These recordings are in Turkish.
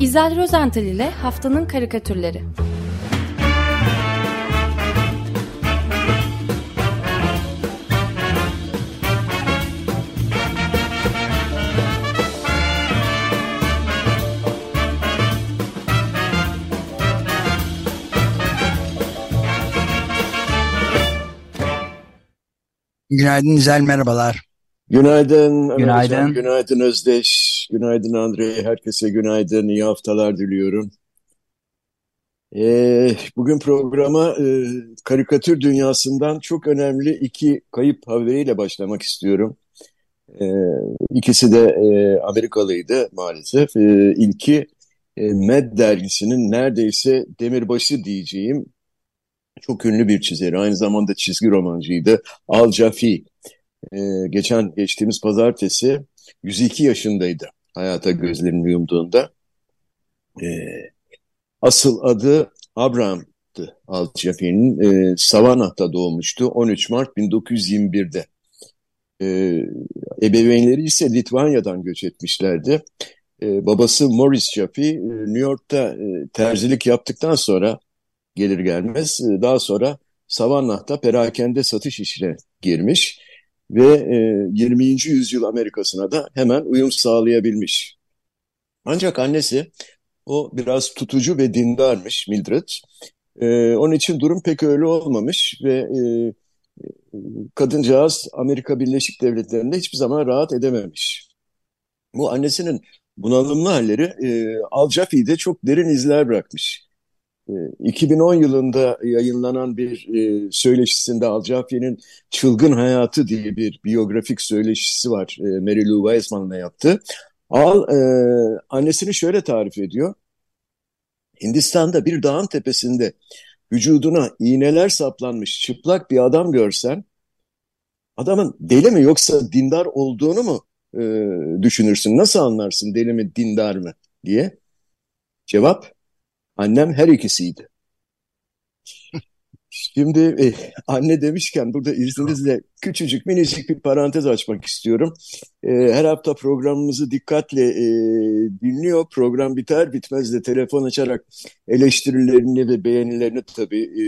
İzel Rozental ile Haftanın Karikatürleri Günaydın İzel, merhabalar. Günaydın. Günaydın. Günaydın Özdeş. Günaydın Andre. Herkese günaydın. İyi haftalar diliyorum. Ee, bugün programa e, karikatür dünyasından çok önemli iki kayıp haberiyle başlamak istiyorum. Ee, ikisi de e, Amerikalıydı maalesef. Ee, ilki e, Mad dergisinin neredeyse demirbaşı diyeceğim çok ünlü bir çizeri. Aynı zamanda çizgi romancıydı. Al Jaffee. Ee, geçen geçtiğimiz pazartesi 102 yaşındaydı hayata gözlerini yumduğunda. Ee, asıl adı Abraham'dı Al Jaffee'nin. Ee, Savannah'ta doğmuştu 13 Mart 1921'de. Ee, ebeveynleri ise Litvanya'dan göç etmişlerdi. Ee, babası Morris Jaffee e, New York'ta e, terzilik yaptıktan sonra gelir gelmez e, daha sonra Savannah'ta perakende satış işine girmiş ve e, 20. yüzyıl Amerika'sına da hemen uyum sağlayabilmiş. Ancak annesi o biraz tutucu ve dindarmış Mildred. E, onun için durum pek öyle olmamış ve e, kadıncağız Amerika Birleşik Devletleri'nde hiçbir zaman rahat edememiş. Bu annesinin bunalımlı halleri e, Al Jaffee'de çok derin izler bırakmış. 2010 yılında yayınlanan bir e, söyleşisinde Al Jaffee'nin Çılgın Hayatı diye bir biyografik söyleşisi var. E, Mary Lou Weissman'la yaptı. Al e, annesini şöyle tarif ediyor. Hindistan'da bir dağın tepesinde vücuduna iğneler saplanmış çıplak bir adam görsen adamın deli mi yoksa dindar olduğunu mu e, düşünürsün? Nasıl anlarsın deli mi dindar mı diye? Cevap Annem her ikisiydi. Şimdi e, anne demişken burada izninizle küçücük minicik bir parantez açmak istiyorum. E, her hafta programımızı dikkatle e, dinliyor. Program biter bitmez de telefon açarak eleştirilerini ve beğenilerini tabii e,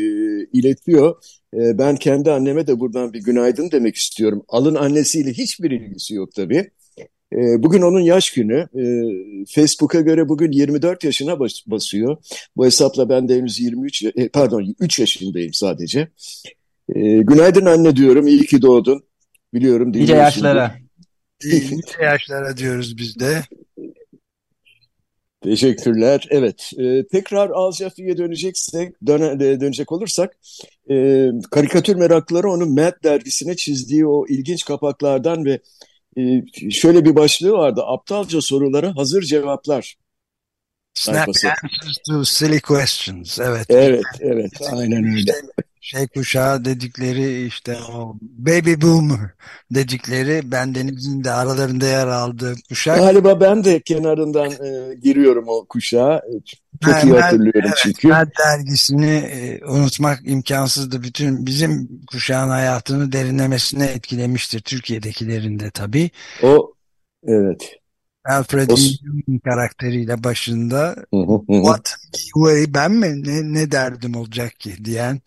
iletiyor. E, ben kendi anneme de buradan bir günaydın demek istiyorum. Alın annesiyle hiçbir ilgisi yok tabii. E, bugün onun yaş günü. E, Facebook'a göre bugün 24 yaşına bas basıyor. Bu hesapla ben de henüz 23, e, pardon 3 yaşındayım sadece. E, günaydın anne diyorum. İyi ki doğdun. Biliyorum. Nice yaşlara. Nice yaşlara diyoruz biz de. Teşekkürler. Evet, e, tekrar Al Jaffee'ye döneceksek, döne, dönecek olursak, e, karikatür merakları onun Mad dergisine çizdiği o ilginç kapaklardan ve şöyle bir başlığı vardı. Aptalca sorulara hazır cevaplar. Snap answers to silly questions. Evet. Evet, evet. Aynen öyle. Şey kuşağı dedikleri işte o baby boomer dedikleri bendenizin de aralarında yer aldığı kuşak. Galiba ben de kenarından e, giriyorum o kuşağa. Çok ha, iyi hatırlıyorum evet, çünkü. Mad dergisini e, unutmak imkansızdı. Bütün bizim kuşağın hayatını derinlemesine etkilemiştir. Türkiye'dekilerin de tabii. O evet. Alfred o... karakteriyle başında what way ben mi ne, ne derdim olacak ki diyen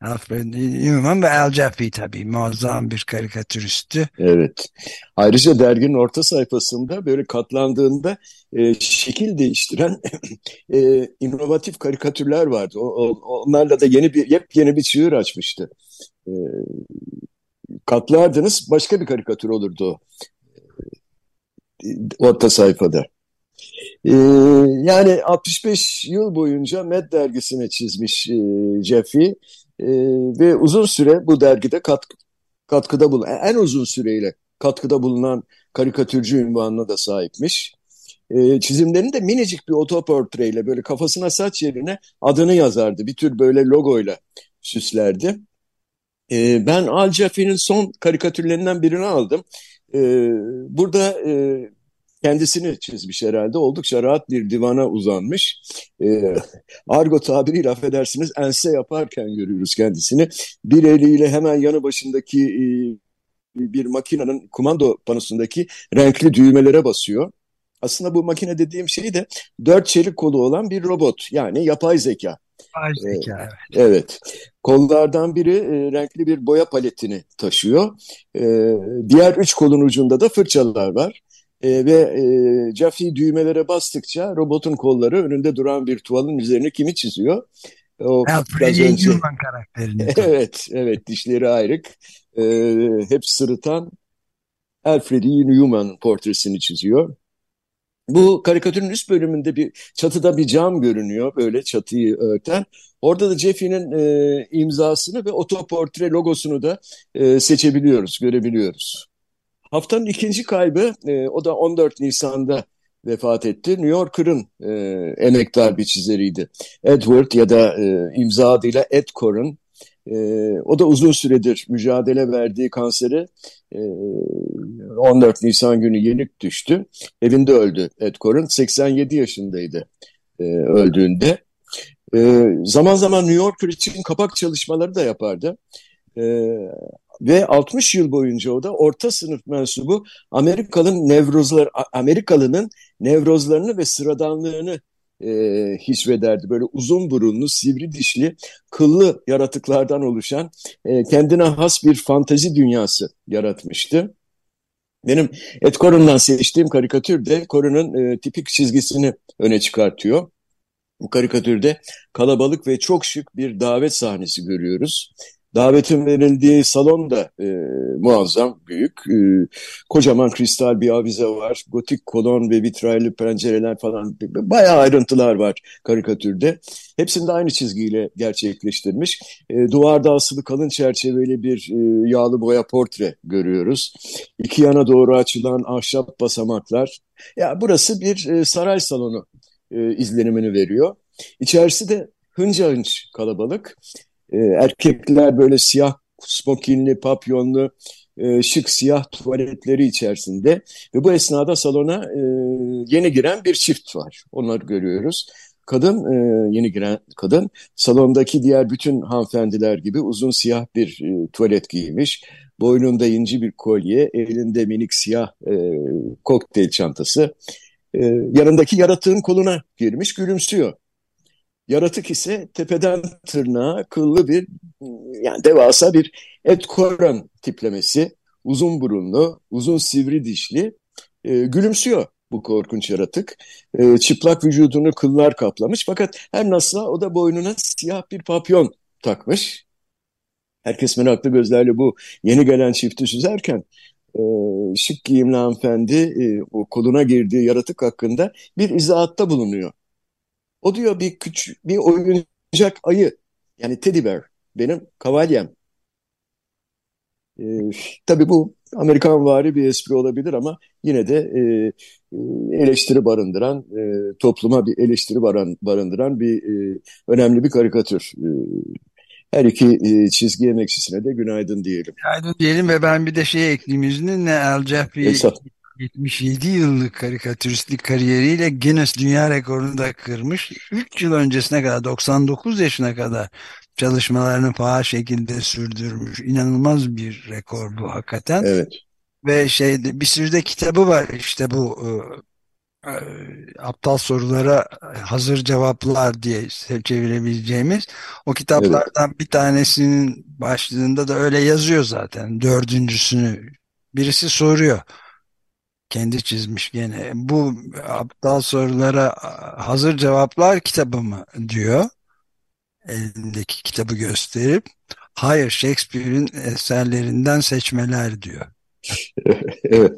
Alfred Newman ve Al Jaffee tabii muazzam bir karikatüristti. Evet. Ayrıca derginin orta sayfasında böyle katlandığında e, şekil değiştiren e, inovatif karikatürler vardı. O, o, onlarla da yeni bir yepyeni bir çığır açmıştı. E, katlardınız başka bir karikatür olurdu. E, orta sayfada. Ee, yani 65 yıl boyunca Med dergisine çizmiş e, Jeffy e, ve uzun süre bu dergide katkı, katkıda bulunan, en uzun süreyle katkıda bulunan karikatürcü ünvanına da sahipmiş. E, çizimlerini de minicik bir otoportreyle böyle kafasına saç yerine adını yazardı. Bir tür böyle logoyla süslerdi. E, ben Al Jaffee'nin son karikatürlerinden birini aldım. E, burada e, kendisini çizmiş herhalde. Oldukça rahat bir divana uzanmış. E, argo tabiriyle affedersiniz ense yaparken görüyoruz kendisini. Bir eliyle hemen yanı başındaki e, bir makinenin kumando panosundaki renkli düğmelere basıyor. Aslında bu makine dediğim şey de dört çelik kolu olan bir robot. Yani yapay zeka. Yapay zeka, evet. evet. Kollardan biri e, renkli bir boya paletini taşıyor. E, diğer üç kolun ucunda da fırçalar var. E, ve e, Jaffe düğmelere bastıkça robotun kolları önünde duran bir tuvalın üzerine kimi çiziyor? O biraz önce... karakterini. evet, evet dişleri ayrık. E, hep sırıtan Alfred E. Newman portresini çiziyor. Bu karikatürün üst bölümünde bir çatıda bir cam görünüyor böyle çatıyı örten. Orada da Jeffy'nin e, imzasını ve otoportre logosunu da e, seçebiliyoruz, görebiliyoruz. Haftanın ikinci kaybı e, o da 14 Nisan'da vefat etti. New Yorker'ın e, emektar bir çizeriydi. Edward ya da e, imza adıyla Ed Coren. E, o da uzun süredir mücadele verdiği kanseri e, 14 Nisan günü yenik düştü. Evinde öldü Ed Coren. 87 yaşındaydı e, öldüğünde. E, zaman zaman New Yorker için kapak çalışmaları da yapardı. E, ve 60 yıl boyunca o da orta sınıf mensubu Amerikalı'nın nevrozlar Amerikalı'nın nevrozlarını ve sıradanlığını e, hissederdi. Böyle uzun burunlu, sivri dişli, kıllı yaratıklardan oluşan e, kendine has bir fantezi dünyası yaratmıştı. Benim Ed Corin'dan seçtiğim karikatür de Corin'in e, tipik çizgisini öne çıkartıyor. Bu karikatürde kalabalık ve çok şık bir davet sahnesi görüyoruz. Davetin verildiği salon da e, muazzam, büyük. E, kocaman kristal bir avize var. Gotik kolon ve vitraylı pencereler falan. Bayağı ayrıntılar var karikatürde. Hepsini de aynı çizgiyle gerçekleştirmiş. E, duvarda asılı kalın çerçeveli bir e, yağlı boya portre görüyoruz. İki yana doğru açılan ahşap basamaklar. Ya burası bir e, saray salonu e, izlenimini veriyor. İçerisi de hınca hınç kalabalık. E, erkekler böyle siyah smokinli, papyonlu, e, şık siyah tuvaletleri içerisinde ve bu esnada salona e, yeni giren bir çift var. Onları görüyoruz. Kadın, e, yeni giren kadın salondaki diğer bütün hanımefendiler gibi uzun siyah bir e, tuvalet giymiş. Boynunda inci bir kolye, elinde minik siyah e, kokteyl çantası. E, yanındaki yaratığın koluna girmiş, gülümsüyor. Yaratık ise tepeden tırnağa kıllı bir yani devasa bir et koran tiplemesi. Uzun burunlu, uzun sivri dişli e, gülümsüyor bu korkunç yaratık. E, çıplak vücudunu kıllar kaplamış fakat her nasılsa o da boynuna siyah bir papyon takmış. Herkes meraklı gözlerle bu yeni gelen çifti süzerken e, şık giyimli hanımefendi e, o koluna girdiği yaratık hakkında bir izahatta bulunuyor. O diyor bir küçük bir oyuncak ayı yani teddy bear benim kavalyem. Ee, tabii bu Amerikan vari bir espri olabilir ama yine de e, e, eleştiri barındıran, e, topluma bir eleştiri barındıran bir e, önemli bir karikatür. E, her iki e, çizgi emekçisine de günaydın diyelim. Günaydın diyelim ve ben bir de şey ekleyeyim izninle El Jeffrey 77 yıllık karikatüristlik kariyeriyle Guinness Dünya Rekoru'nu da kırmış. 3 yıl öncesine kadar 99 yaşına kadar çalışmalarını faal şekilde sürdürmüş. İnanılmaz bir rekor bu hakikaten. Evet. Ve şeyde bir sürü de kitabı var işte bu e, e, aptal sorulara hazır cevaplar diye çevirebileceğimiz. O kitaplardan evet. bir tanesinin başlığında da öyle yazıyor zaten. Dördüncüsünü birisi soruyor kendi çizmiş gene. Bu aptal sorulara hazır cevaplar kitabı mı diyor. Elindeki kitabı gösterip hayır Shakespeare'in eserlerinden seçmeler diyor. evet.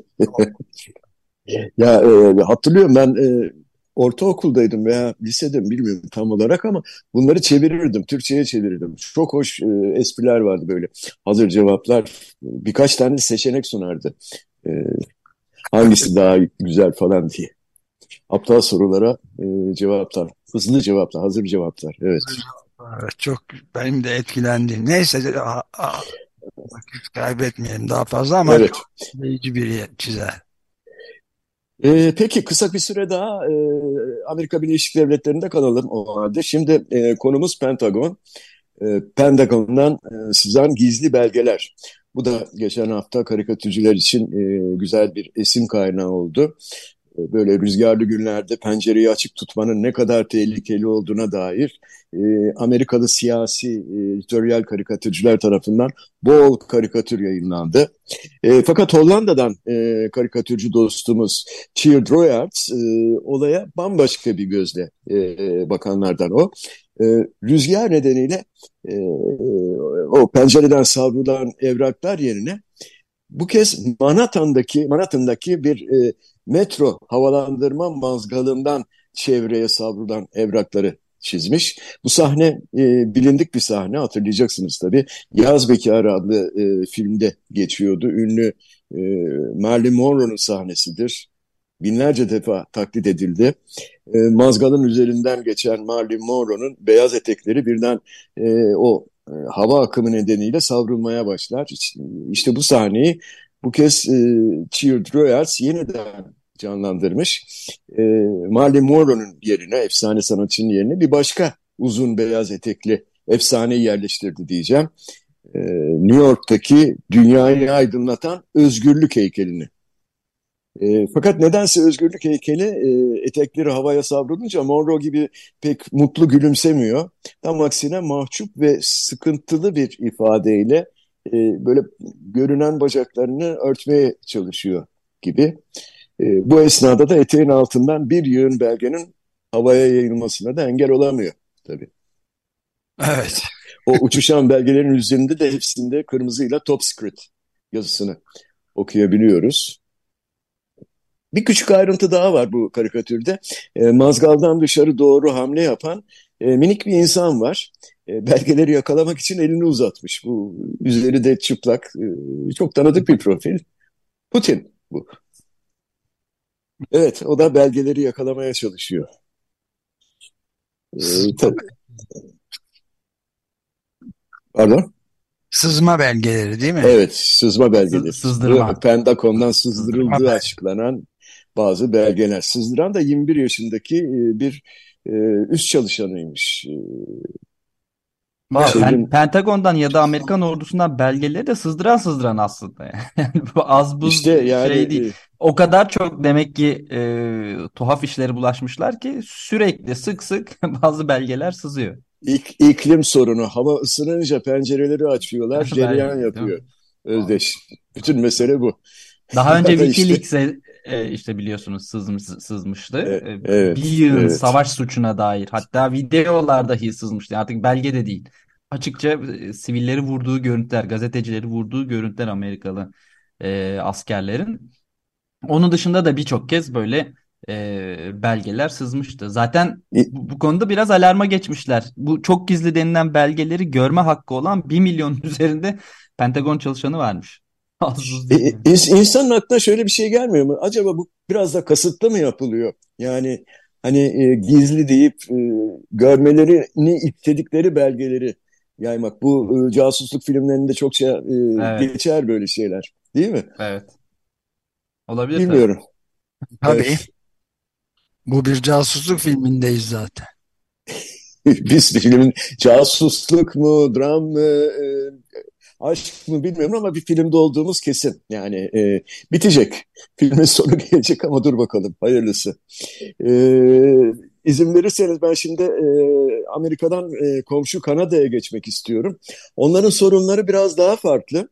ya e, hatırlıyorum ben e, ortaokuldaydım veya lisede bilmiyorum tam olarak ama bunları çevirirdim. Türkçe'ye çevirirdim. Çok hoş e, espriler vardı böyle. Hazır cevaplar. Birkaç tane seçenek sunardı. E, Hangisi daha güzel falan diye. Aptal sorulara e, cevaplar. Hızlı cevaplar, hazır cevaplar. Evet. Evet, çok benim de etkilendim. Neyse a, a, vakit kaybetmeyelim daha fazla ama evet. çok etkileyici bir çizer. E, peki kısa bir süre daha e, Amerika Birleşik Devletleri'nde kalalım o halde. Şimdi e, konumuz Pentagon. E, Pentagon'dan e, sızan gizli belgeler. Bu da geçen hafta karikatürcüler için e, güzel bir esim kaynağı oldu. E, böyle rüzgarlı günlerde pencereyi açık tutmanın ne kadar tehlikeli olduğuna dair e, Amerikalı siyasi e, editoryal karikatürcüler tarafından bol karikatür yayınlandı. E, fakat Hollanda'dan e, karikatürcü dostumuz Cheer Royards e, olaya bambaşka bir gözle e, bakanlardan o. E, rüzgar nedeniyle e, o pencereden savrulan evraklar yerine bu kez Manhattan'daki Manhattan'daki bir e, metro havalandırma mazgalından çevreye savrulan evrakları çizmiş. Bu sahne e, bilindik bir sahne hatırlayacaksınız tabii. Yaz Bekarı adlı e, filmde geçiyordu. Ünlü e, Marilyn Monroe'nun sahnesidir. Binlerce defa taklit edildi. E, mazgalın üzerinden geçen Marilyn Monroe'nun beyaz etekleri birden e, o e, hava akımı nedeniyle savrulmaya başlar. İşte bu sahneyi bu kez e, Cheer Royals yeniden canlandırmış. E, Marley Monroe'nun yerine, efsane sanatçının yerine bir başka uzun beyaz etekli efsaneyi yerleştirdi diyeceğim. E, New York'taki dünyayı aydınlatan özgürlük heykelini. E, fakat nedense özgürlük heykeli e, etekleri havaya savrulunca Monroe gibi pek mutlu gülümsemiyor. Tam aksine mahcup ve sıkıntılı bir ifadeyle e, böyle görünen bacaklarını örtmeye çalışıyor gibi. E, bu esnada da eteğin altından bir yığın belgenin havaya yayılmasına da engel olamıyor tabii. Evet. O uçuşan belgelerin üzerinde de hepsinde kırmızıyla top secret yazısını okuyabiliyoruz. Bir küçük ayrıntı daha var bu karikatürde. E, mazgaldan dışarı doğru hamle yapan e, minik bir insan var. E, belgeleri yakalamak için elini uzatmış. Bu üzeri de çıplak. E, çok tanıdık bir profil. Putin bu. Evet, o da belgeleri yakalamaya çalışıyor. Ee, tabii. Pardon? Sızma belgeleri değil mi? Evet, sızma belgeleri. Sızdırma. Pentagon'dan sızdırıldığı açıklanan bazı belgeler. Sızdıran da 21 yaşındaki e, bir e, üst çalışanıymış. E, Var, Pen- Pentagon'dan ya da Amerikan ordusundan belgeleri de sızdıran sızdıran aslında. Yani bu az buz işte yani, şey değil. O kadar çok demek ki e, tuhaf işlere bulaşmışlar ki sürekli sık sık bazı belgeler sızıyor. İk, iklim sorunu. Hava ısınınca pencereleri açıyorlar, cereyan yapıyor. Özdeş. Bütün mesele bu. Daha önce Wikileaks'e e, işte biliyorsunuz sızmış, sızmıştı. Evet, evet, bir yığın evet. savaş suçuna dair hatta videolar dahi sızmıştı. Artık belge de değil. Açıkça e, sivilleri vurduğu görüntüler, gazetecileri vurduğu görüntüler Amerikalı e, askerlerin. Onun dışında da birçok kez böyle e, belgeler sızmıştı. Zaten bu, bu konuda biraz alarma geçmişler. Bu çok gizli denilen belgeleri görme hakkı olan 1 milyon üzerinde Pentagon çalışanı varmış. E, insanın aklına şöyle bir şey gelmiyor mu? Acaba bu biraz da kasıtlı mı yapılıyor? Yani hani e, gizli deyip e, görmelerini istedikleri belgeleri yaymak. Bu e, casusluk filmlerinde çokça e, evet. geçer böyle şeyler. Değil mi? Evet. Olabilir Bilmiyorum. Tabii. Evet. Bu bir casusluk filmindeyiz zaten. Biz filmin casusluk mu, dram mı, e, aşk mı bilmiyorum ama bir filmde olduğumuz kesin. Yani e, bitecek. Filmin sonu gelecek ama dur bakalım. Hayırlısı. E, izin verirseniz ben şimdi e, Amerika'dan e, komşu Kanada'ya geçmek istiyorum. Onların sorunları biraz daha farklı.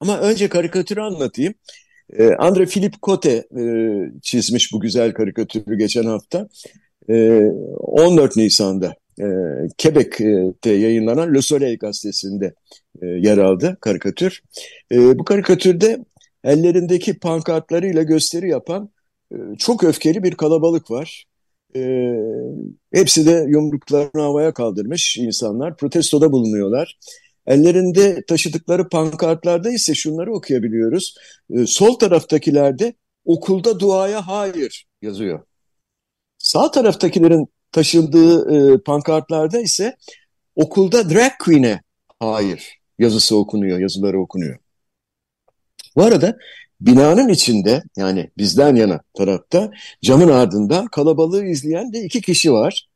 Ama önce karikatürü anlatayım. E, Andre Philip Cote e, çizmiş bu güzel karikatürü geçen hafta. E, 14 Nisan'da Quebec'te yayınlanan Le Soleil gazetesinde e, yer aldı karikatür. E, bu karikatürde ellerindeki pankartlarıyla gösteri yapan e, çok öfkeli bir kalabalık var. E, hepsi de yumruklarını havaya kaldırmış insanlar. Protestoda bulunuyorlar. Ellerinde taşıdıkları pankartlarda ise şunları okuyabiliyoruz. E, sol taraftakilerde okulda duaya hayır yazıyor. Sağ taraftakilerin taşındığı e, pankartlarda ise okulda drag queen'e hayır yazısı okunuyor, yazıları okunuyor. Bu arada binanın içinde yani bizden yana tarafta camın ardında kalabalığı izleyen de iki kişi var.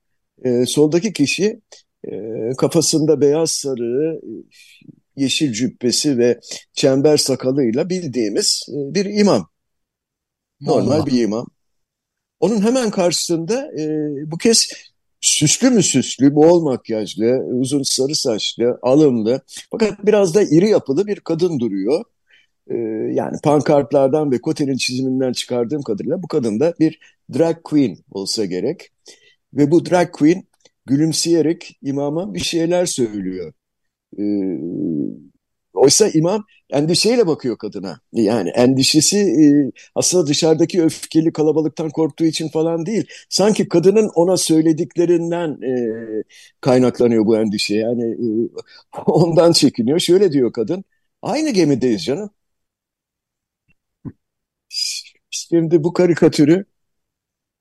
E, soldaki kişi e, kafasında beyaz sarığı, yeşil cübbesi ve çember sakalıyla bildiğimiz e, bir imam. Normal Allah. bir imam. Onun hemen karşısında e, bu kez süslü mü süslü, bol makyajlı, uzun sarı saçlı, alımlı fakat biraz da iri yapılı bir kadın duruyor. Ee, yani pankartlardan ve Kote'nin çiziminden çıkardığım kadarıyla bu kadın da bir drag queen olsa gerek. Ve bu drag queen gülümseyerek imama bir şeyler söylüyor. Ee, oysa imam endişeyle bakıyor kadına. Yani endişesi e, aslında dışarıdaki öfkeli kalabalıktan korktuğu için falan değil. Sanki kadının ona söylediklerinden e, kaynaklanıyor bu endişe. Yani e, ondan çekiniyor. Şöyle diyor kadın. Aynı gemideyiz canım. Şimdi bu karikatürü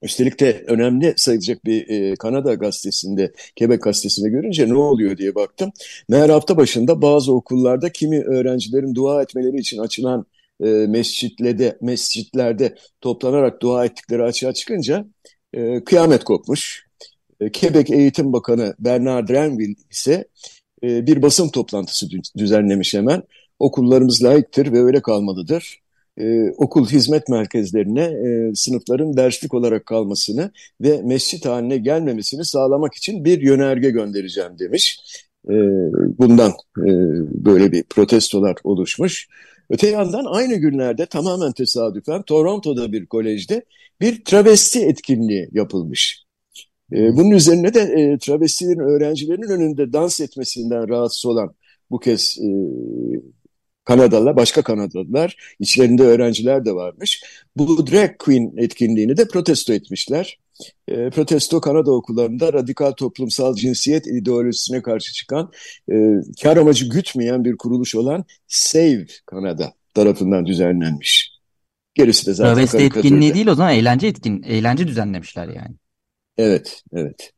Üstelik de önemli sayılacak bir e, Kanada gazetesinde, Quebec gazetesinde görünce ne oluyor diye baktım. Meğer hafta başında bazı okullarda kimi öğrencilerin dua etmeleri için açılan e, mescitlerde, mescitlerde toplanarak dua ettikleri açığa çıkınca e, kıyamet kopmuş. E, Quebec Eğitim Bakanı Bernard Drenville ise e, bir basın toplantısı düzenlemiş hemen. Okullarımız layıktır ve öyle kalmalıdır e, okul hizmet merkezlerine e, sınıfların derslik olarak kalmasını ve mescit haline gelmemesini sağlamak için bir yönerge göndereceğim demiş. E, bundan e, böyle bir protestolar oluşmuş. Öte yandan aynı günlerde tamamen tesadüfen Toronto'da bir kolejde bir travesti etkinliği yapılmış. E, bunun üzerine de e, travestilerin öğrencilerin önünde dans etmesinden rahatsız olan bu kez e, Kanadalılar, başka Kanadalılar, içlerinde öğrenciler de varmış. Bu drag queen etkinliğini de protesto etmişler. E, protesto Kanada okullarında radikal toplumsal cinsiyet ideolojisine karşı çıkan, e, kar amacı gütmeyen bir kuruluş olan Save Kanada tarafından düzenlenmiş. Gerisi de zaten Travesti etkinliği değil o zaman eğlence etkin, eğlence düzenlemişler yani. Evet, evet.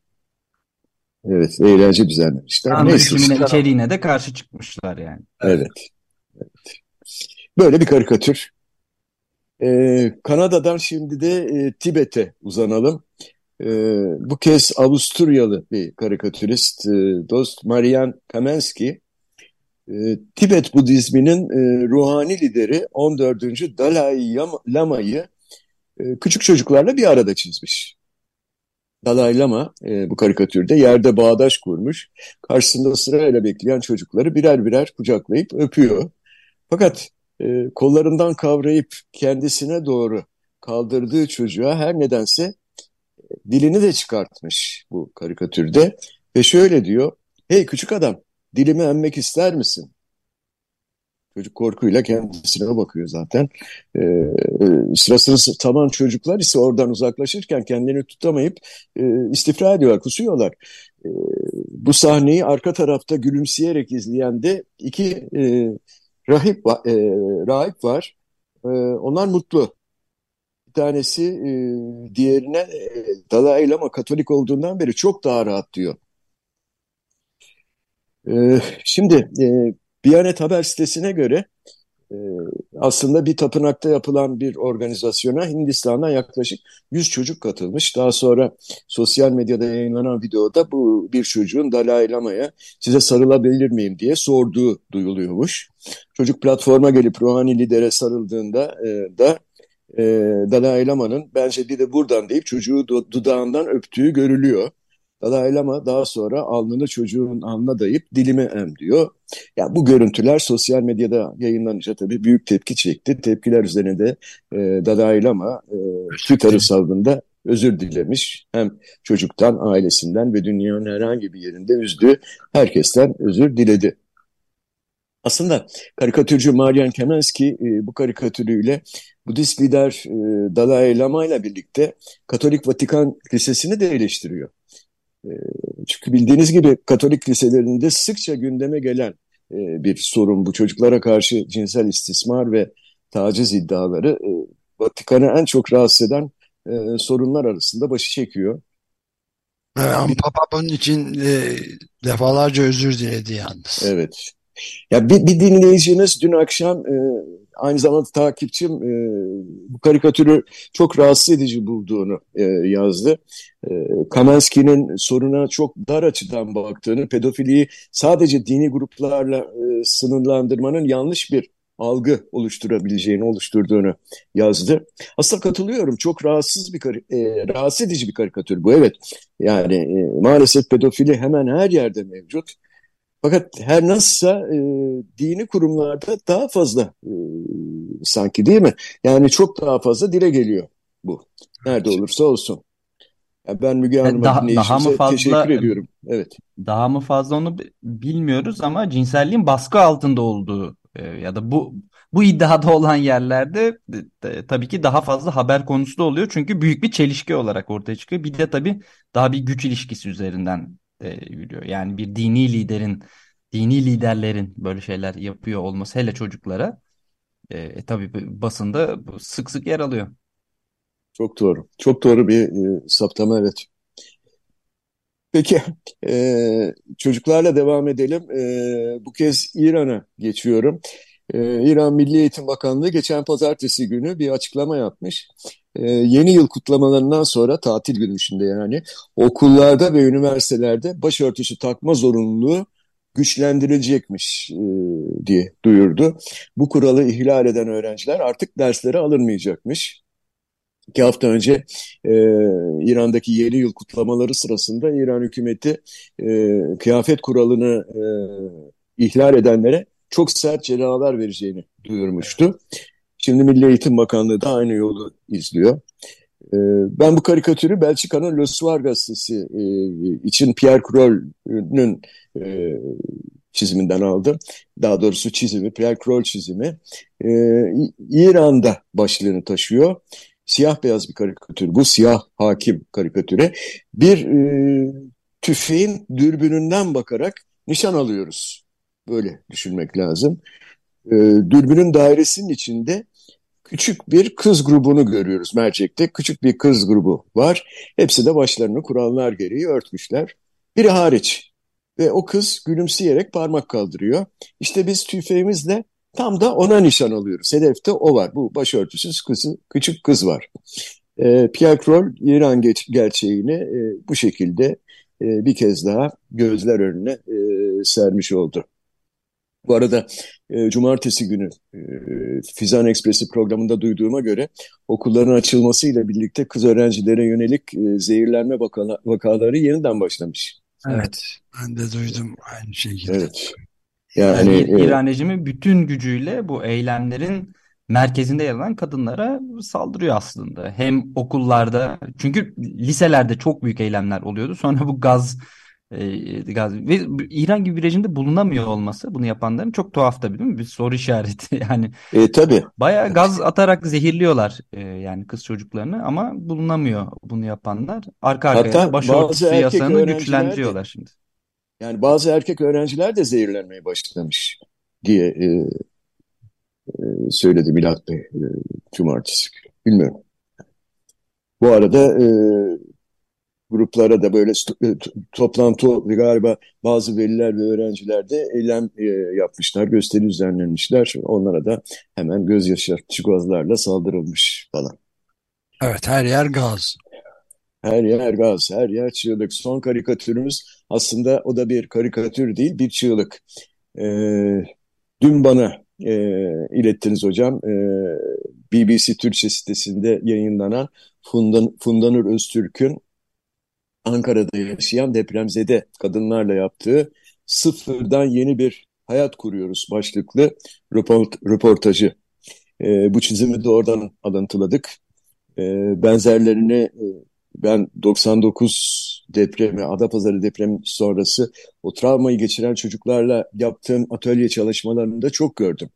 Evet, eğlence düzenlemişler. Anlaşımın içeriğine de karşı çıkmışlar yani. Evet. Böyle bir karikatür. Ee, Kanada'dan şimdi de e, Tibet'e uzanalım. Ee, bu kez Avusturyalı bir karikatürist, e, dost Marian Kamensky. E, Tibet Budizminin e, ruhani lideri 14. Dalai Lama'yı e, küçük çocuklarla bir arada çizmiş. Dalai Lama e, bu karikatürde yerde bağdaş kurmuş. Karşısında sırayla bekleyen çocukları birer birer kucaklayıp öpüyor. Fakat e, kollarından kavrayıp kendisine doğru kaldırdığı çocuğa her nedense e, dilini de çıkartmış bu karikatürde. Ve şöyle diyor, hey küçük adam dilimi emmek ister misin? Çocuk korkuyla kendisine bakıyor zaten. Ee, sırasını tamam çocuklar ise oradan uzaklaşırken kendini tutamayıp e, istifra ediyorlar, kusuyorlar. E, bu sahneyi arka tarafta gülümseyerek izleyen de iki e, rahip, e, rahip var. E, onlar mutlu. Bir tanesi e, diğerine e, Dalai Lama Katolik olduğundan beri çok daha rahat diyor. E, şimdi e, Biyanet Haber sitesine göre e, aslında bir tapınakta yapılan bir organizasyona Hindistan'dan yaklaşık 100 çocuk katılmış. Daha sonra sosyal medyada yayınlanan videoda bu bir çocuğun Dalai Lama'ya size sarılabilir miyim diye sorduğu duyuluyormuş. Çocuk platforma gelip ruhani lidere sarıldığında e, da e, Dalai Lama'nın bence bir de buradan deyip çocuğu dudağından öptüğü görülüyor. Dalai Lama daha sonra alnını çocuğun alnına dayayıp dilime em diyor. Ya bu görüntüler sosyal medyada yayınlanınca tabii büyük tepki çekti. Tepkiler üzerine de e, Dalai Lama e, Twitter hesabında özür dilemiş. Hem çocuktan, ailesinden ve dünyanın herhangi bir yerinde üzdüğü herkesten özür diledi. Aslında karikatürcü Marian Kemensky e, bu karikatürüyle Budist lider e, Dalai Lama ile birlikte Katolik Vatikan Lisesi'ni de eleştiriyor. Ee, çünkü bildiğiniz gibi Katolik liselerinde sıkça gündeme gelen e, bir sorun bu. Çocuklara karşı cinsel istismar ve taciz iddiaları e, Vatikan'ı en çok rahatsız eden e, sorunlar arasında başı çekiyor. Evet, Papa bunun için defalarca özür diledi yalnız. Evet. Ya bir, bir dinleyicimiz dün akşam aynı zamanda takipçim e, bu karikatürü çok rahatsız edici bulduğunu e, yazdı. E, Kamenski'nin soruna çok dar açıdan baktığını, pedofiliyi sadece dini gruplarla e, sınırlandırmanın yanlış bir algı oluşturabileceğini oluşturduğunu yazdı. Aslında katılıyorum. Çok rahatsız bir e, rahatsız edici bir karikatür bu. Evet. Yani e, maalesef pedofili hemen her yerde mevcut. Fakat her nasılsa e, dini kurumlarda daha fazla e, sanki değil mi? Yani çok daha fazla dile geliyor bu. Nerede olursa olsun. Yani ben Müge Hanım'a daha, daha mı fazla, teşekkür ediyorum. Evet. Daha mı fazla onu bilmiyoruz ama cinselliğin baskı altında olduğu e, ya da bu bu iddiada olan yerlerde e, tabii ki daha fazla haber konusu da oluyor. Çünkü büyük bir çelişki olarak ortaya çıkıyor. Bir de tabii daha bir güç ilişkisi üzerinden e, yürüyor. Yani bir dini liderin, dini liderlerin böyle şeyler yapıyor olması hele çocuklara e, e, tabii basında sık sık yer alıyor. Çok doğru. Çok doğru bir e, saptama evet. Peki e, çocuklarla devam edelim. E, bu kez İran'a geçiyorum. E, İran Milli Eğitim Bakanlığı geçen pazartesi günü bir açıklama yapmış. E, yeni yıl kutlamalarından sonra tatil günü içinde yani okullarda ve üniversitelerde başörtüsü takma zorunluluğu güçlendirilecekmiş e, diye duyurdu. Bu kuralı ihlal eden öğrenciler artık derslere alınmayacakmış. İki hafta önce e, İran'daki yeni yıl kutlamaları sırasında İran hükümeti e, kıyafet kuralını e, ihlal edenlere çok sert cezalar vereceğini duyurmuştu. Şimdi Milli Eğitim Bakanlığı da aynı yolu izliyor. E, ben bu karikatürü Belçika'nın Le Soir gazetesi için Pierre Kroll'ün e, çiziminden aldım. Daha doğrusu çizimi, Pierre Kroll çizimi. E, İran'da başlığını taşıyor siyah beyaz bir karikatür. Bu siyah hakim karikatüre bir e, tüfeğin dürbününden bakarak nişan alıyoruz. Böyle düşünmek lazım. E, dürbünün dairesinin içinde küçük bir kız grubunu görüyoruz mercekte. Küçük bir kız grubu var. Hepsi de başlarını kurallar gereği örtmüşler. Biri hariç. Ve o kız gülümseyerek parmak kaldırıyor. İşte biz tüfeğimizle Tam da ona nişan alıyoruz. Hedefte o var. Bu başörtüsüz kızı, küçük kız var. E, Pierre Kroll İran geç, gerçeğini e, bu şekilde e, bir kez daha gözler önüne e, sermiş oldu. Bu arada e, cumartesi günü e, Fizan Ekspresi programında duyduğuma göre okulların açılmasıyla birlikte kız öğrencilere yönelik e, zehirlenme vakala, vakaları yeniden başlamış. Evet, ben de duydum aynı şekilde. Evet. Yani, yani İran rejimi bütün gücüyle bu eylemlerin merkezinde yer alan kadınlara saldırıyor aslında. Hem okullarda çünkü liselerde çok büyük eylemler oluyordu. Sonra bu gaz e, gaz ve İran gibi bir rejimde bulunamıyor olması bunu yapanların çok tuhaf tabii değil mi? Bir soru işareti yani. E tabii. Bayağı gaz atarak zehirliyorlar e, yani kız çocuklarını ama bulunamıyor bunu yapanlar. Arka arkaya Hatta başörtüsü yasanı güçlendiriyorlar şimdi. Yani bazı erkek öğrenciler de zehirlenmeye başlamış diye e, e, söyledi Milat Bey e, cumartesi. Bilmiyorum. Bu arada e, gruplara da böyle e, toplantı galiba bazı veliler ve öğrenciler de eylem e, yapmışlar, gösteri düzenlenmişler. Onlara da hemen göz yaşartıcı gazlarla saldırılmış falan. Evet her yer gaz. Her yer gaz, her yer çığlık. Son karikatürümüz aslında o da bir karikatür değil, bir çığlık. Ee, dün bana e, ilettiniz hocam. E, BBC Türkçe sitesinde yayınlanan Fundan, Fundanur Öztürk'ün Ankara'da yaşayan depremzede kadınlarla yaptığı sıfırdan yeni bir hayat kuruyoruz başlıklı röportajı. E, bu çizimi de oradan alıntıladık. E, benzerlerini ben 99 depremi, Adapazarı depremi sonrası o travmayı geçiren çocuklarla yaptığım atölye çalışmalarında çok gördüm.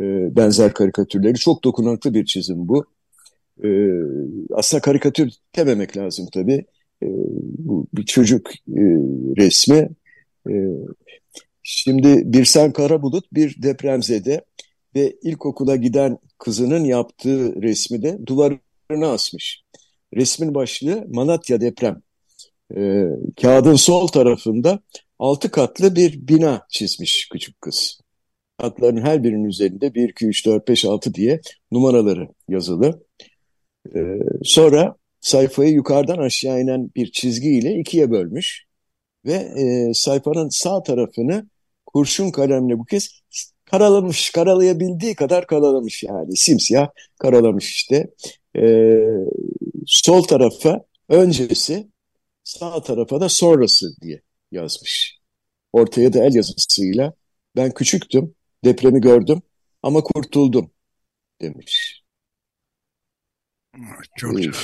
E, benzer karikatürleri. Çok dokunaklı bir çizim bu. E, aslında karikatür dememek lazım tabii. E, bu bir çocuk e, resmi. E, şimdi Birsen Karabulut bir depremzede ve ilkokula giden kızının yaptığı resmi de duvarına asmış. Resmin başlığı Malatya deprem. E, kağıdın sol tarafında altı katlı bir bina çizmiş küçük kız. Katların her birinin üzerinde 1, 2, 3, 4, 5, 6 diye numaraları yazılı. E, sonra sayfayı yukarıdan aşağı inen bir çizgiyle ikiye bölmüş ve e, sayfanın sağ tarafını kurşun kalemle bu kez karalamış, karalayabildiği kadar karalamış yani simsiyah karalamış işte. Ee, sol tarafa öncesi, sağ tarafa da sonrası diye yazmış. Ortaya da el yazısıyla ben küçüktüm, depremi gördüm ama kurtuldum demiş. Çok, çok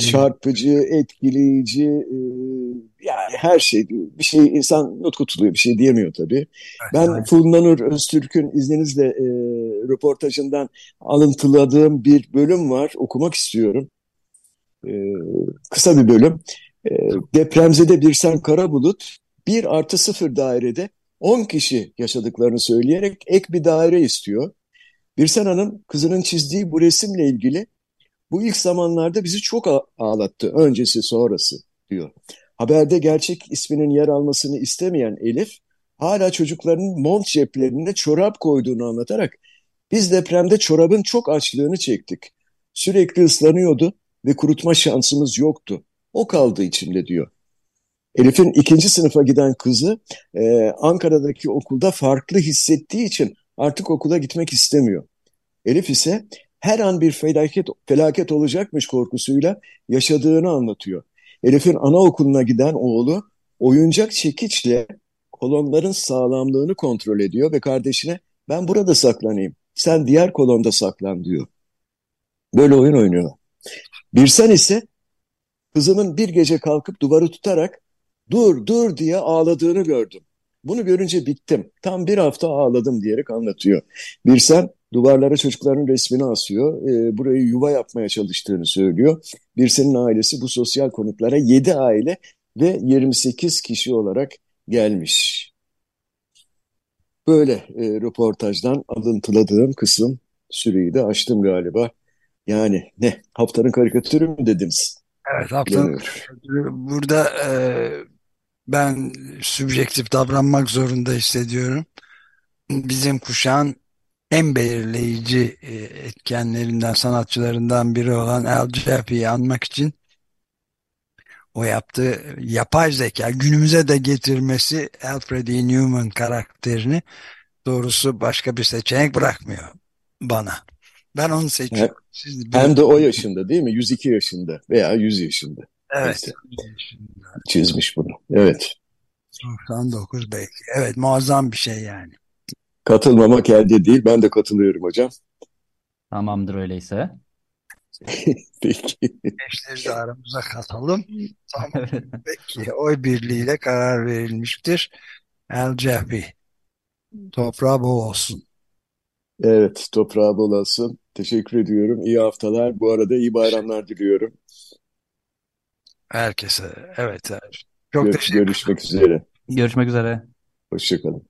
çarpıcı, etkileyici, e, yani her şey. Bir şey insan nutku tutuluyor, bir şey diyemiyor tabii. Ben Funda Nur Öztürk'ün izninizle e, röportajından alıntıladığım bir bölüm var. Okumak istiyorum. E, kısa bir bölüm. E, depremzede Birsen Karabulut bir artı sıfır dairede 10 kişi yaşadıklarını söyleyerek ek bir daire istiyor. Birsen Hanım kızının çizdiği bu resimle ilgili bu ilk zamanlarda bizi çok ağlattı. Öncesi sonrası diyor. Haberde gerçek isminin yer almasını istemeyen Elif hala çocuklarının mont ceplerine çorap koyduğunu anlatarak biz depremde çorabın çok açlığını çektik. Sürekli ıslanıyordu ve kurutma şansımız yoktu. O kaldı içimde diyor. Elif'in ikinci sınıfa giden kızı e, Ankara'daki okulda farklı hissettiği için artık okula gitmek istemiyor. Elif ise her an bir felaket, felaket olacakmış korkusuyla yaşadığını anlatıyor. Elif'in anaokuluna giden oğlu oyuncak çekiçle kolonların sağlamlığını kontrol ediyor ve kardeşine ben burada saklanayım, sen diğer kolonda saklan diyor. Böyle oyun oynuyor. Birsen ise kızımın bir gece kalkıp duvarı tutarak dur dur diye ağladığını gördüm. Bunu görünce bittim. Tam bir hafta ağladım diyerek anlatıyor. Birsen duvarlara çocukların resmini asıyor. E, burayı yuva yapmaya çalıştığını söylüyor. Birsen'in ailesi bu sosyal konutlara 7 aile ve 28 kişi olarak gelmiş. Böyle e, röportajdan alıntıladığım kısım süreyi de açtım galiba. Yani ne haftanın karikatürü mü dediniz? Evet haftanın Burada e, ben sübjektif davranmak zorunda hissediyorum. Bizim kuşağın en belirleyici e, etkenlerinden, sanatçılarından biri olan Al Jaffe'yi anmak için o yaptığı yapay zeka günümüze de getirmesi Alfred E. Newman karakterini doğrusu başka bir seçenek bırakmıyor bana. Ben onu seçiyorum. Siz Hem de o yaşında değil mi? 102 yaşında veya 100 yaşında. Evet. Çizmiş bunu. Evet. 99 belki. Evet muazzam bir şey yani. Katılmamak elde değil. Ben de katılıyorum hocam. Tamamdır öyleyse. Peki. Gençleri de aramıza katalım. Tamam. Peki oy birliğiyle karar verilmiştir. El Cehbi. Toprağı bol olsun. Evet, toprağı bol olsun. Teşekkür ediyorum. İyi haftalar. Bu arada iyi bayramlar diliyorum. Herkese. Evet. Çok Gör teşekkür Görüşmek üzere. Görüşmek üzere. Hoşçakalın.